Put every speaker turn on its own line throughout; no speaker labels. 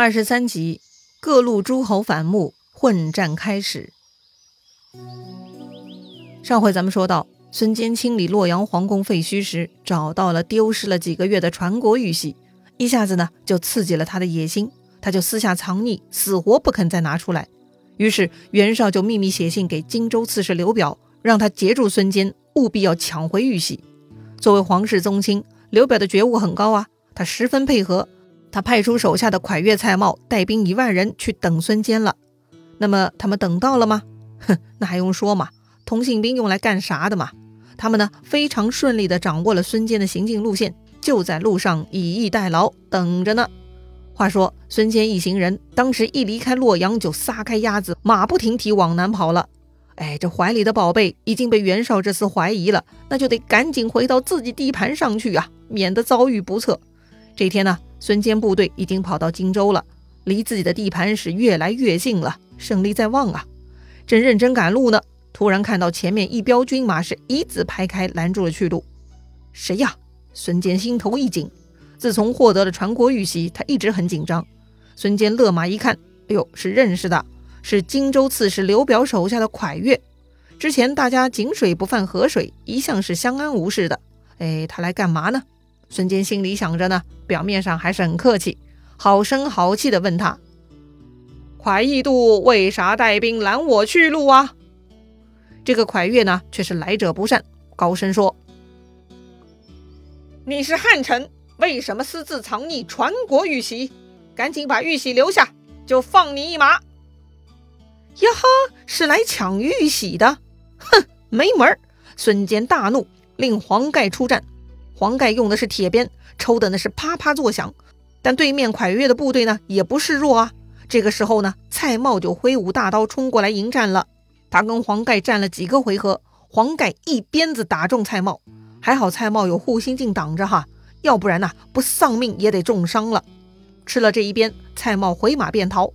二十三集，各路诸侯反目，混战开始。上回咱们说到，孙坚清理洛阳皇宫废墟时，找到了丢失了几个月的传国玉玺，一下子呢就刺激了他的野心，他就私下藏匿，死活不肯再拿出来。于是袁绍就秘密写信给荆州刺史刘表，让他截住孙坚，务必要抢回玉玺。作为皇室宗亲，刘表的觉悟很高啊，他十分配合。他派出手下的蒯越、蔡瑁带兵一万人去等孙坚了。那么他们等到了吗？哼，那还用说嘛？通信兵用来干啥的嘛？他们呢，非常顺利地掌握了孙坚的行进路线，就在路上以逸待劳，等着呢。话说孙坚一行人当时一离开洛阳，就撒开鸭子，马不停蹄往南跑了。哎，这怀里的宝贝已经被袁绍这厮怀疑了，那就得赶紧回到自己地盘上去啊，免得遭遇不测。这天呢？孙坚部队已经跑到荆州了，离自己的地盘是越来越近了，胜利在望啊！正认真赶路呢，突然看到前面一彪军马是一字排开，拦住了去路。谁呀？孙坚心头一紧，自从获得了传国玉玺，他一直很紧张。孙坚勒马一看，哎呦，是认识的，是荆州刺史刘表手下的蒯越。之前大家井水不犯河水，一向是相安无事的。哎，他来干嘛呢？孙坚心里想着呢，表面上还是很客气，好声好气地问他：“蒯义度为啥带兵拦我去路啊？”这个蒯越呢，却是来者不善，高声说：“你是汉臣，为什么私自藏匿传国玉玺？赶紧把玉玺留下，就放你一马。”呀哈，是来抢玉玺的？哼，没门！孙坚大怒，令黄盖出战。黄盖用的是铁鞭，抽的那是啪啪作响。但对面蒯越的部队呢，也不示弱啊。这个时候呢，蔡瑁就挥舞大刀冲过来迎战了。他跟黄盖战了几个回合，黄盖一鞭子打中蔡瑁，还好蔡瑁有护心镜挡着哈，要不然呢，不丧命也得重伤了。吃了这一鞭，蔡瑁回马便逃。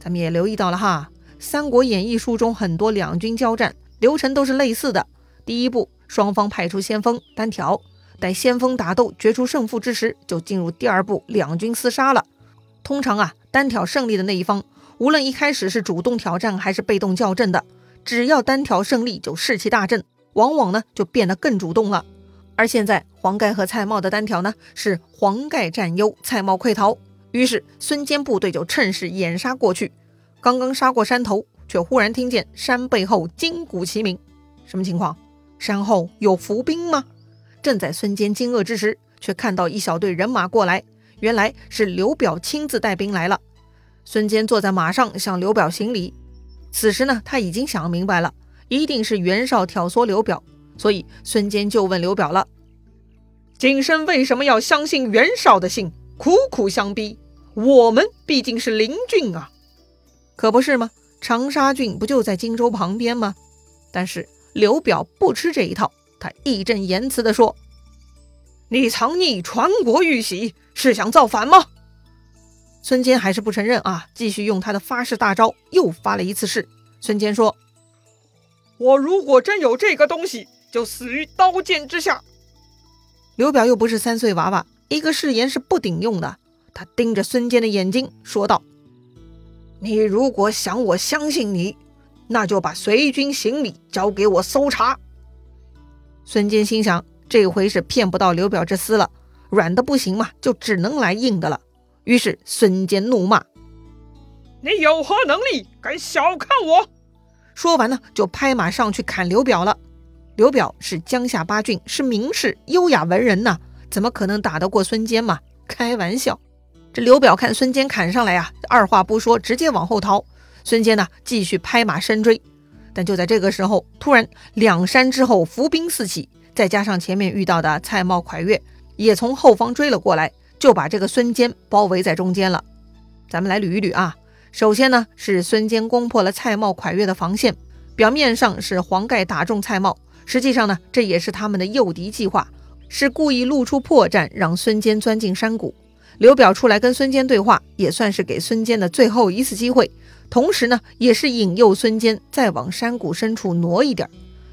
咱们也留意到了哈，《三国演义》书中很多两军交战流程都是类似的。第一步，双方派出先锋单挑。待先锋打斗决出胜负之时，就进入第二步，两军厮杀了。通常啊，单挑胜利的那一方，无论一开始是主动挑战还是被动叫阵的，只要单挑胜利，就士气大振，往往呢就变得更主动了。而现在黄盖和蔡瑁的单挑呢，是黄盖占优，蔡瑁溃逃。于是孙坚部队就趁势掩杀过去。刚刚杀过山头，却忽然听见山背后金鼓齐鸣，什么情况？山后有伏兵吗？正在孙坚惊愕之时，却看到一小队人马过来，原来是刘表亲自带兵来了。孙坚坐在马上向刘表行礼。此时呢，他已经想明白了，一定是袁绍挑唆刘表，所以孙坚就问刘表了：“景深为什么要相信袁绍的信，苦苦相逼？我们毕竟是邻郡啊，可不是吗？长沙郡不就在荆州旁边吗？”但是刘表不吃这一套。他义正言辞地说：“你藏匿传国玉玺，是想造反吗？”孙坚还是不承认啊，继续用他的发誓大招，又发了一次誓。孙坚说：“我如果真有这个东西，就死于刀剑之下。”刘表又不是三岁娃娃，一个誓言是不顶用的。他盯着孙坚的眼睛说道：“你如果想我相信你，那就把随军行李交给我搜查。”孙坚心想，这回是骗不到刘表这厮了，软的不行嘛，就只能来硬的了。于是孙坚怒骂：“你有何能力，敢小看我？”说完呢，就拍马上去砍刘表了。刘表是江夏八郡，是名士、优雅文人呐，怎么可能打得过孙坚嘛？开玩笑！这刘表看孙坚砍上来啊，二话不说，直接往后逃。孙坚呢，继续拍马深追。但就在这个时候，突然两山之后伏兵四起，再加上前面遇到的蔡瑁、蒯越也从后方追了过来，就把这个孙坚包围在中间了。咱们来捋一捋啊。首先呢，是孙坚攻破了蔡瑁、蒯越的防线，表面上是黄盖打中蔡瑁，实际上呢，这也是他们的诱敌计划，是故意露出破绽，让孙坚钻进山谷。刘表出来跟孙坚对话，也算是给孙坚的最后一次机会。同时呢，也是引诱孙坚再往山谷深处挪一点，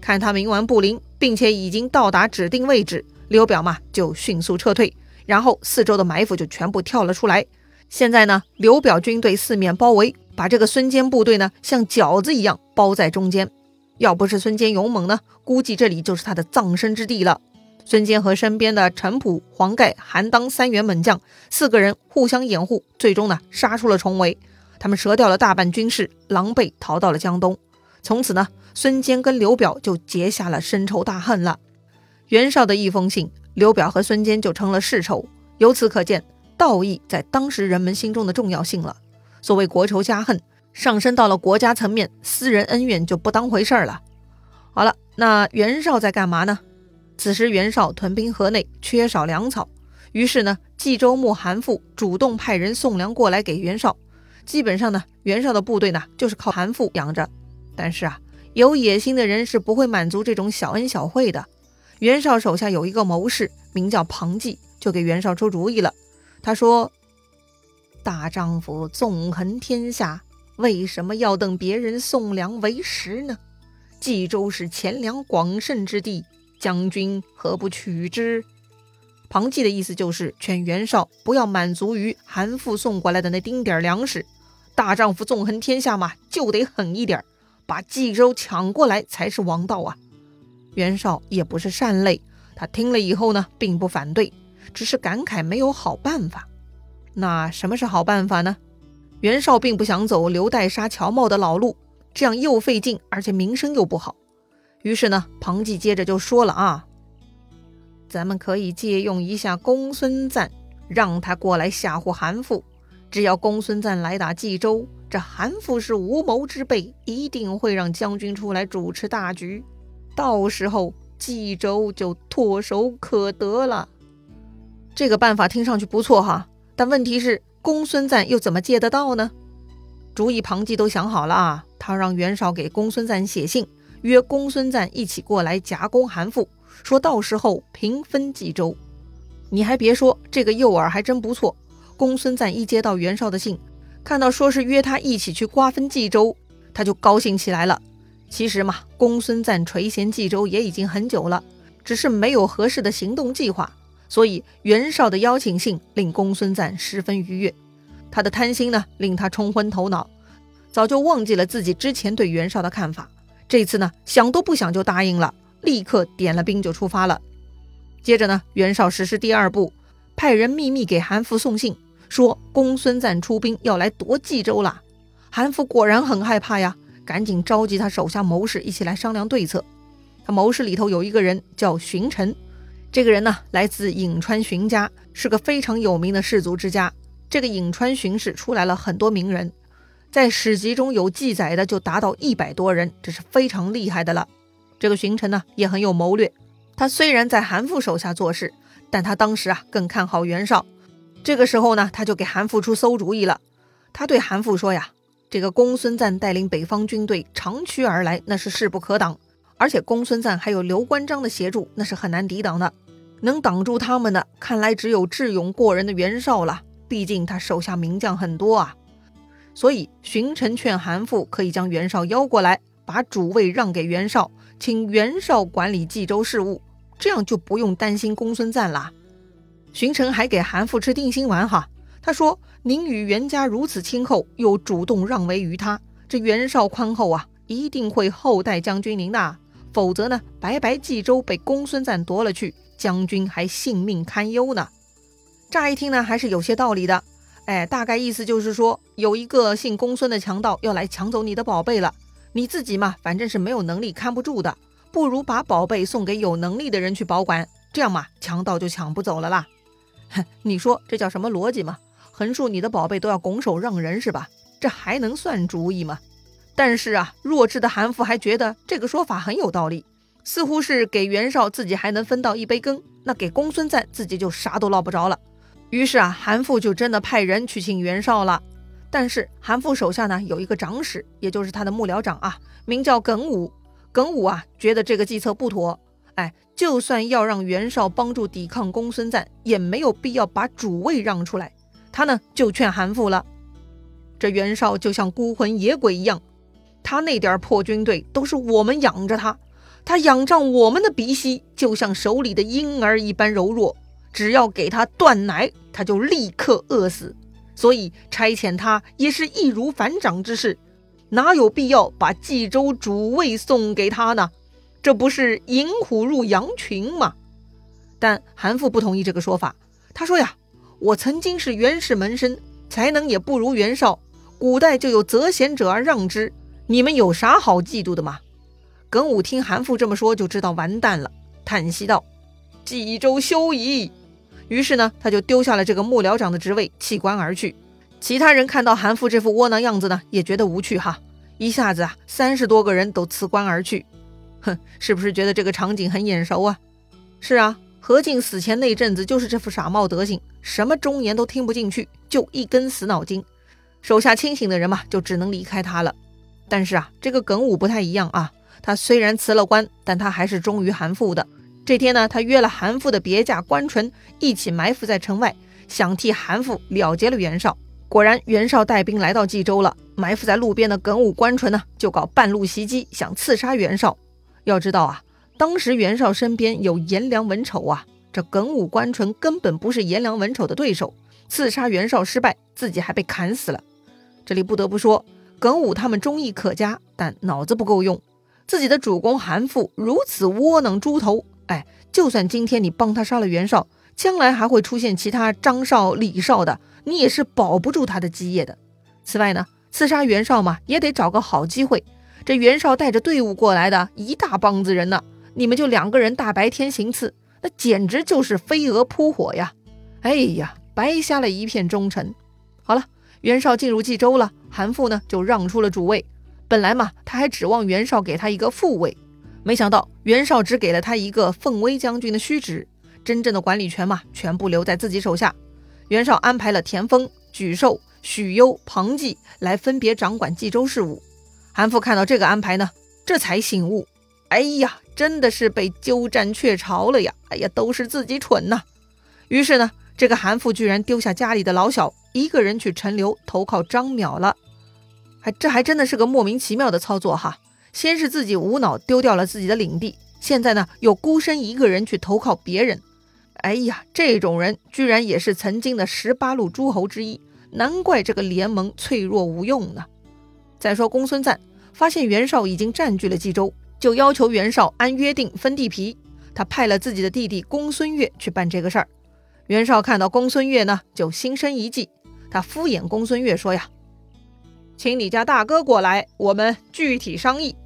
看他冥顽不灵，并且已经到达指定位置，刘表嘛就迅速撤退，然后四周的埋伏就全部跳了出来，现在呢，刘表军队四面包围，把这个孙坚部队呢像饺子一样包在中间。要不是孙坚勇猛呢，估计这里就是他的葬身之地了。孙坚和身边的陈普、黄盖、韩当三员猛将四个人互相掩护，最终呢杀出了重围。他们折掉了大半军士，狼狈逃到了江东。从此呢，孙坚跟刘表就结下了深仇大恨了。袁绍的一封信，刘表和孙坚就成了世仇。由此可见。道义在当时人们心中的重要性了。所谓国仇家恨，上升到了国家层面，私人恩怨就不当回事儿了。好了，那袁绍在干嘛呢？此时袁绍屯兵河内，缺少粮草，于是呢，冀州牧韩馥主动派人送粮过来给袁绍。基本上呢，袁绍的部队呢就是靠韩馥养着。但是啊，有野心的人是不会满足这种小恩小惠的。袁绍手下有一个谋士，名叫庞纪，就给袁绍出主意了。他说：“大丈夫纵横天下，为什么要等别人送粮为食呢？冀州是钱粮广盛之地，将军何不取之？”庞纪的意思就是劝袁绍不要满足于韩馥送过来的那丁点粮食，大丈夫纵横天下嘛，就得狠一点，把冀州抢过来才是王道啊！袁绍也不是善类，他听了以后呢，并不反对。只是感慨没有好办法。那什么是好办法呢？袁绍并不想走刘岱杀乔瑁的老路，这样又费劲，而且名声又不好。于是呢，庞纪接着就说了啊：“咱们可以借用一下公孙瓒，让他过来吓唬韩馥。只要公孙瓒来打冀州，这韩馥是无谋之辈，一定会让将军出来主持大局。到时候冀州就唾手可得了。”这个办法听上去不错哈，但问题是公孙瓒又怎么借得到呢？主意庞纪都想好了啊，他让袁绍给公孙瓒写信，约公孙瓒一起过来夹攻韩馥，说到时候平分冀州。你还别说，这个诱饵还真不错。公孙瓒一接到袁绍的信，看到说是约他一起去瓜分冀州，他就高兴起来了。其实嘛，公孙瓒垂涎冀州也已经很久了，只是没有合适的行动计划。所以袁绍的邀请信令公孙瓒十分愉悦，他的贪心呢令他冲昏头脑，早就忘记了自己之前对袁绍的看法。这次呢想都不想就答应了，立刻点了兵就出发了。接着呢，袁绍实施第二步，派人秘密给韩馥送信，说公孙瓒出兵要来夺冀州了。韩馥果然很害怕呀，赶紧召集他手下谋士一起来商量对策。他谋士里头有一个人叫荀臣。这个人呢，来自颍川荀家，是个非常有名的士族之家。这个颍川荀氏出来了很多名人，在史籍中有记载的就达到一百多人，这是非常厉害的了。这个荀臣呢，也很有谋略。他虽然在韩馥手下做事，但他当时啊更看好袁绍。这个时候呢，他就给韩馥出馊主意了。他对韩馥说呀：“这个公孙瓒带领北方军队长驱而来，那是势不可挡。”而且公孙瓒还有刘关张的协助，那是很难抵挡的。能挡住他们的，看来只有智勇过人的袁绍了。毕竟他手下名将很多啊。所以荀臣劝韩馥可以将袁绍邀过来，把主位让给袁绍，请袁绍管理冀州事务，这样就不用担心公孙瓒了。荀臣还给韩馥吃定心丸哈，他说：“您与袁家如此亲厚，又主动让位于他，这袁绍宽厚啊，一定会厚待将军您的。”否则呢，白白冀州被公孙瓒夺了去，将军还性命堪忧呢。乍一听呢，还是有些道理的。哎，大概意思就是说，有一个姓公孙的强盗要来抢走你的宝贝了，你自己嘛，反正是没有能力看不住的，不如把宝贝送给有能力的人去保管，这样嘛，强盗就抢不走了啦。哼，你说这叫什么逻辑嘛？横竖你的宝贝都要拱手让人是吧？这还能算主意吗？但是啊，弱智的韩馥还觉得这个说法很有道理，似乎是给袁绍自己还能分到一杯羹，那给公孙瓒自己就啥都捞不着了。于是啊，韩馥就真的派人去请袁绍了。但是韩馥手下呢有一个长史，也就是他的幕僚长啊，名叫耿武。耿武啊觉得这个计策不妥，哎，就算要让袁绍帮助抵抗公孙瓒，也没有必要把主位让出来。他呢就劝韩馥了，这袁绍就像孤魂野鬼一样。他那点破军队都是我们养着他，他仰仗我们的鼻息，就像手里的婴儿一般柔弱。只要给他断奶，他就立刻饿死。所以差遣他也是易如反掌之事，哪有必要把冀州主位送给他呢？这不是引虎入羊群吗？但韩馥不同意这个说法，他说呀：“我曾经是袁氏门生，才能也不如袁绍。古代就有择贤者而让之，你们有啥好嫉妒的吗？”耿武听韩馥这么说，就知道完蛋了，叹息道：“冀州休矣。”于是呢，他就丢下了这个幕僚长的职位，弃官而去。其他人看到韩馥这副窝囊样子呢，也觉得无趣哈。一下子啊，三十多个人都辞官而去。哼，是不是觉得这个场景很眼熟啊？是啊，何进死前那阵子就是这副傻帽德行，什么忠言都听不进去，就一根死脑筋。手下清醒的人嘛，就只能离开他了。但是啊，这个耿武不太一样啊，他虽然辞了官，但他还是忠于韩馥的。这天呢，他约了韩馥的别驾关纯一起埋伏在城外，想替韩馥了结了袁绍。果然，袁绍带兵来到冀州了，埋伏在路边的耿武、关纯呢，就搞半路袭击，想刺杀袁绍。要知道啊，当时袁绍身边有颜良、文丑啊，这耿武、关纯根本不是颜良、文丑的对手，刺杀袁绍失败，自己还被砍死了。这里不得不说，耿武他们忠义可嘉，但脑子不够用。自己的主公韩馥如此窝囊猪头。哎，就算今天你帮他杀了袁绍，将来还会出现其他张绍、李绍的，你也是保不住他的基业的。此外呢，刺杀袁绍嘛，也得找个好机会。这袁绍带着队伍过来的一大帮子人呢，你们就两个人大白天行刺，那简直就是飞蛾扑火呀！哎呀，白瞎了一片忠臣。好了，袁绍进入冀州了，韩馥呢就让出了主位。本来嘛，他还指望袁绍给他一个副位。没想到袁绍只给了他一个奉威将军的虚职，真正的管理权嘛，全部留在自己手下。袁绍安排了田丰、沮授、许攸、庞纪来分别掌管冀州事务。韩馥看到这个安排呢，这才醒悟，哎呀，真的是被鸠占鹊巢了呀！哎呀，都是自己蠢呐。于是呢，这个韩馥居然丢下家里的老小，一个人去陈留投靠张邈了。还这还真的是个莫名其妙的操作哈。先是自己无脑丢掉了自己的领地，现在呢又孤身一个人去投靠别人。哎呀，这种人居然也是曾经的十八路诸侯之一，难怪这个联盟脆弱无用呢。再说公孙瓒发现袁绍已经占据了冀州，就要求袁绍按约定分地皮。他派了自己的弟弟公孙越去办这个事儿。袁绍看到公孙越呢，就心生一计。他敷衍公孙越说呀。请你家大哥过来，我们具体商议。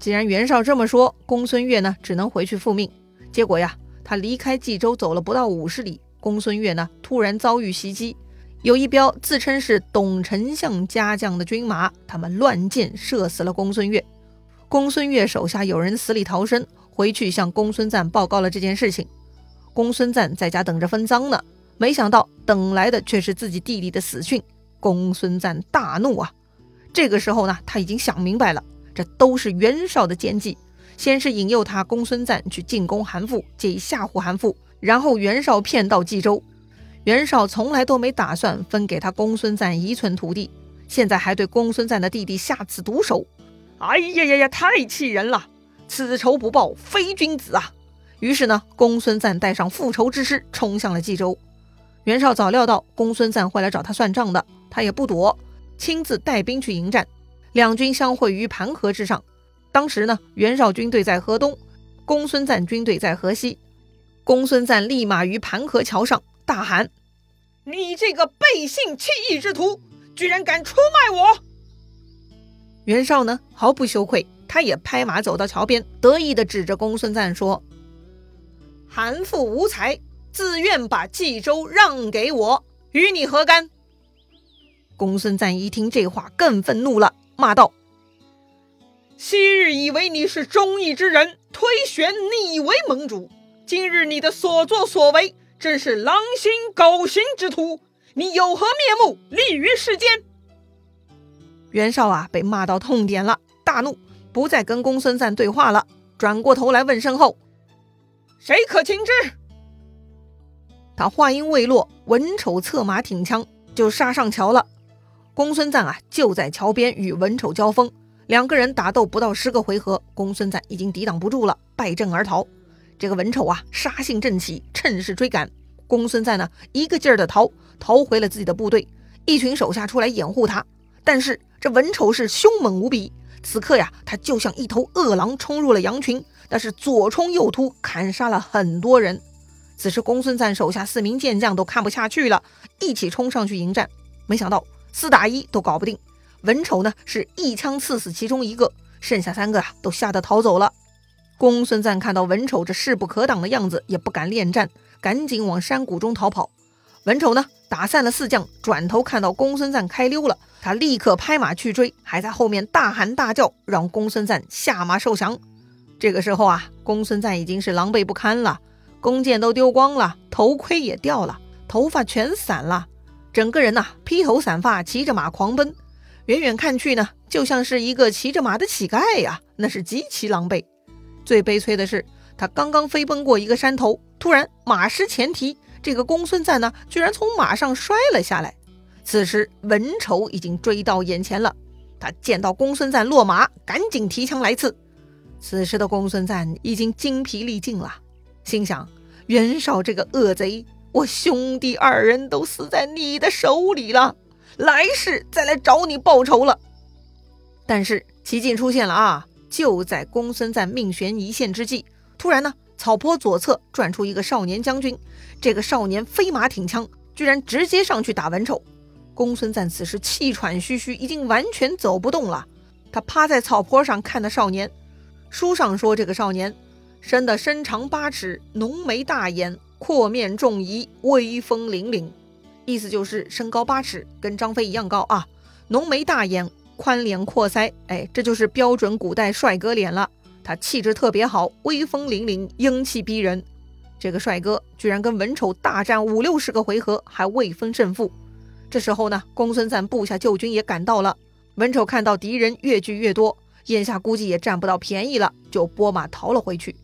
既然袁绍这么说，公孙越呢只能回去复命。结果呀，他离开冀州走了不到五十里，公孙越呢突然遭遇袭击，有一彪自称是董丞相家将的军马，他们乱箭射死了公孙越。公孙越手下有人死里逃生，回去向公孙瓒报告了这件事情。公孙瓒在家等着分赃呢，没想到等来的却是自己弟弟的死讯。公孙瓒大怒啊！这个时候呢，他已经想明白了，这都是袁绍的奸计。先是引诱他公孙瓒去进攻韩馥，借以吓唬韩馥，然后袁绍骗到冀州。袁绍从来都没打算分给他公孙瓒一寸土地，现在还对公孙瓒的弟弟下此毒手。哎呀呀呀，太气人了！此仇不报非君子啊！于是呢，公孙瓒带上复仇之师，冲向了冀州。袁绍早料到公孙瓒会来找他算账的。他也不躲，亲自带兵去迎战，两军相会于盘河之上。当时呢，袁绍军队在河东，公孙瓒军队在河西。公孙瓒立马于盘河桥上大喊：“你这个背信弃义之徒，居然敢出卖我！”袁绍呢，毫不羞愧，他也拍马走到桥边，得意地指着公孙瓒说：“韩馥无才，自愿把冀州让给我，与你何干？”公孙瓒一听这话，更愤怒了，骂道：“昔日以为你是忠义之人，推选你为盟主，今日你的所作所为，真是狼心狗行之徒！你有何面目立于世间？”袁绍啊，被骂到痛点了，大怒，不再跟公孙瓒对话了，转过头来问身后：“谁可擒之？”他话音未落，文丑策马挺枪就杀上桥了。公孙瓒啊，就在桥边与文丑交锋，两个人打斗不到十个回合，公孙瓒已经抵挡不住了，败阵而逃。这个文丑啊，杀性正起，趁势追赶。公孙瓒呢，一个劲儿的逃，逃回了自己的部队，一群手下出来掩护他。但是这文丑是凶猛无比，此刻呀，他就像一头恶狼冲入了羊群，但是左冲右突，砍杀了很多人。此时公孙瓒手下四名健将都看不下去了，一起冲上去迎战。没想到四打一都搞不定，文丑呢是一枪刺死其中一个，剩下三个啊都吓得逃走了。公孙瓒看到文丑这势不可挡的样子，也不敢恋战，赶紧往山谷中逃跑。文丑呢打散了四将，转头看到公孙瓒开溜了，他立刻拍马去追，还在后面大喊大叫，让公孙瓒下马受降。这个时候啊，公孙瓒已经是狼狈不堪了，弓箭都丢光了，头盔也掉了，头发全散了，整个人呐披头散发，骑着马狂奔。远远看去呢，就像是一个骑着马的乞丐呀，那是极其狼狈。最悲催的是，他刚刚飞奔过一个山头，突然马失前蹄。这个公孙瓒呢，居然从马上摔了下来。此时文丑已经追到眼前了，他见到公孙瓒落马，赶紧提枪来刺。此时的公孙瓒已经精疲力尽了，心想：袁绍这个恶贼，我兄弟二人都死在你的手里了，来世再来找你报仇了。但是奇境出现了啊！就在公孙瓒命悬一线之际，突然呢。草坡左侧转出一个少年将军，这个少年飞马挺枪，居然直接上去打文丑。公孙瓒此时气喘吁吁，已经完全走不动了。他趴在草坡上看的少年。书上说这个少年生的身长八尺，浓眉大眼，阔面重仪，威风凛凛。意思就是身高八尺，跟张飞一样高啊。浓眉大眼，宽脸阔腮，哎，这就是标准古代帅哥脸了。他气质特别好，威风凛凛，英气逼人。这个帅哥居然跟文丑大战五六十个回合，还未分胜负。这时候呢，公孙瓒部下救军也赶到了。文丑看到敌人越聚越多，眼下估计也占不到便宜了，就拨马逃了回去。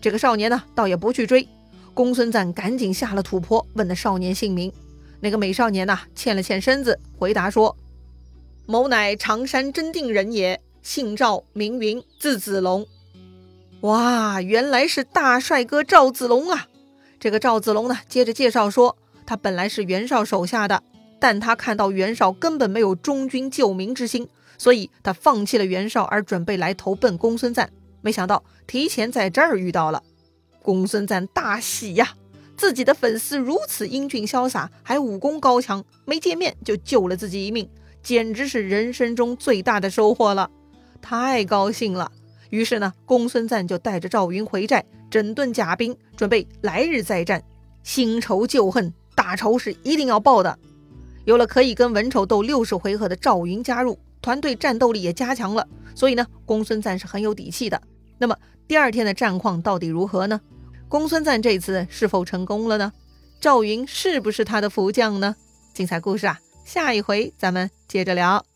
这个少年呢，倒也不去追。公孙瓒赶紧下了土坡，问那少年姓名。那个美少年呐，欠了欠身子，回答说：“某乃常山真定人也，姓赵，名云，字子龙。”哇，原来是大帅哥赵子龙啊！这个赵子龙呢，接着介绍说，他本来是袁绍手下的，但他看到袁绍根本没有忠君救民之心，所以他放弃了袁绍，而准备来投奔公孙瓒。没想到提前在这儿遇到了，公孙瓒大喜呀！自己的粉丝如此英俊潇洒，还武功高强，没见面就救了自己一命，简直是人生中最大的收获了，太高兴了。于是呢，公孙瓒就带着赵云回寨，整顿甲兵，准备来日再战。新仇旧恨，大仇是一定要报的。有了可以跟文丑斗六十回合的赵云加入，团队战斗力也加强了，所以呢，公孙瓒是很有底气的。那么第二天的战况到底如何呢？公孙瓒这次是否成功了呢？赵云是不是他的福将呢？精彩故事啊，下一回咱们接着聊。